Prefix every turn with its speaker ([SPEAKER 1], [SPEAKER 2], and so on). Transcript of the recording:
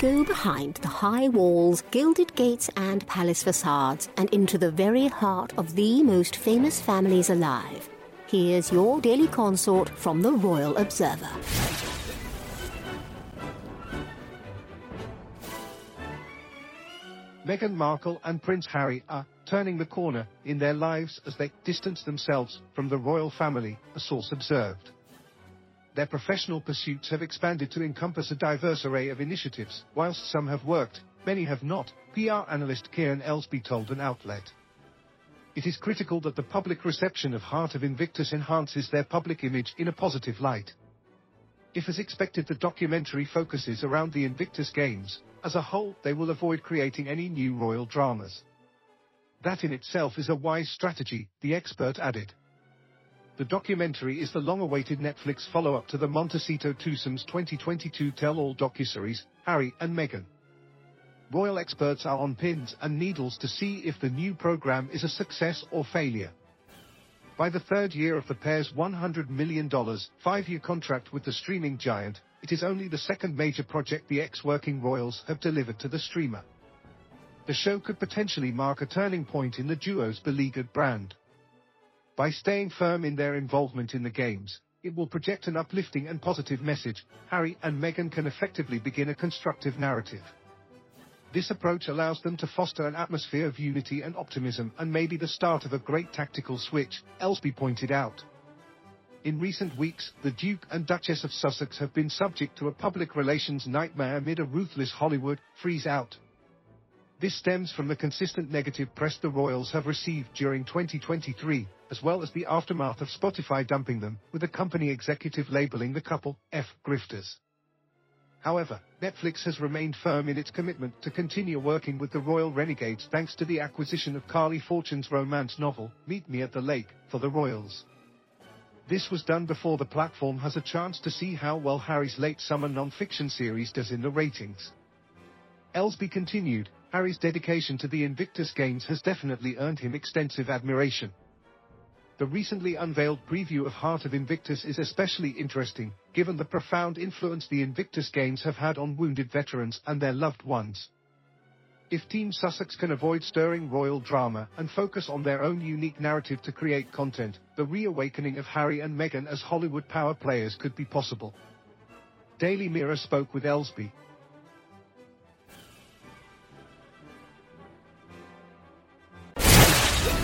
[SPEAKER 1] go behind the high walls, gilded gates, and palace facades and into the very heart of the most famous families alive. Here's your daily consort from the Royal Observer.
[SPEAKER 2] Meghan Markle and Prince Harry are turning the corner in their lives as they distance themselves from the royal family, a source observed. Their professional pursuits have expanded to encompass a diverse array of initiatives. Whilst some have worked, many have not, PR analyst Kieran Elsby told an outlet. It is critical that the public reception of Heart of Invictus enhances their public image in a positive light. If as expected the documentary focuses around the Invictus Games, as a whole they will avoid creating any new royal dramas. That in itself is a wise strategy, the expert added. The documentary is the long-awaited Netflix follow-up to the Montecito Twosomes 2022 tell-all docuseries, Harry and Meghan. Royal experts are on pins and needles to see if the new program is a success or failure. By the third year of the pair's $100 million, five-year contract with the streaming giant, it is only the second major project the ex-working royals have delivered to the streamer. The show could potentially mark a turning point in the duo's beleaguered brand. By staying firm in their involvement in the games, it will project an uplifting and positive message. Harry and Meghan can effectively begin a constructive narrative. This approach allows them to foster an atmosphere of unity and optimism and may be the start of a great tactical switch, Elsby pointed out. In recent weeks, the Duke and Duchess of Sussex have been subject to a public relations nightmare amid a ruthless Hollywood freeze out. This stems from the consistent negative press the royals have received during 2023, as well as the aftermath of Spotify dumping them, with the company executive labeling the couple F grifters. However, Netflix has remained firm in its commitment to continue working with the royal renegades thanks to the acquisition of Carley Fortune's romance novel, Meet Me at the Lake, for the royals. This was done before the platform has a chance to see how well Harry's late summer non-fiction series does in the ratings. Elsby continued, Harry's dedication to the Invictus Games has definitely earned him extensive admiration. The recently unveiled preview of Heart of Invictus is especially interesting, given the profound influence the Invictus Games have had on wounded veterans and their loved ones. If Team Sussex can avoid stirring royal drama and focus on their own unique narrative to create content, the reawakening of Harry and Meghan as Hollywood power players could be possible. Daily Mirror spoke with Elsby,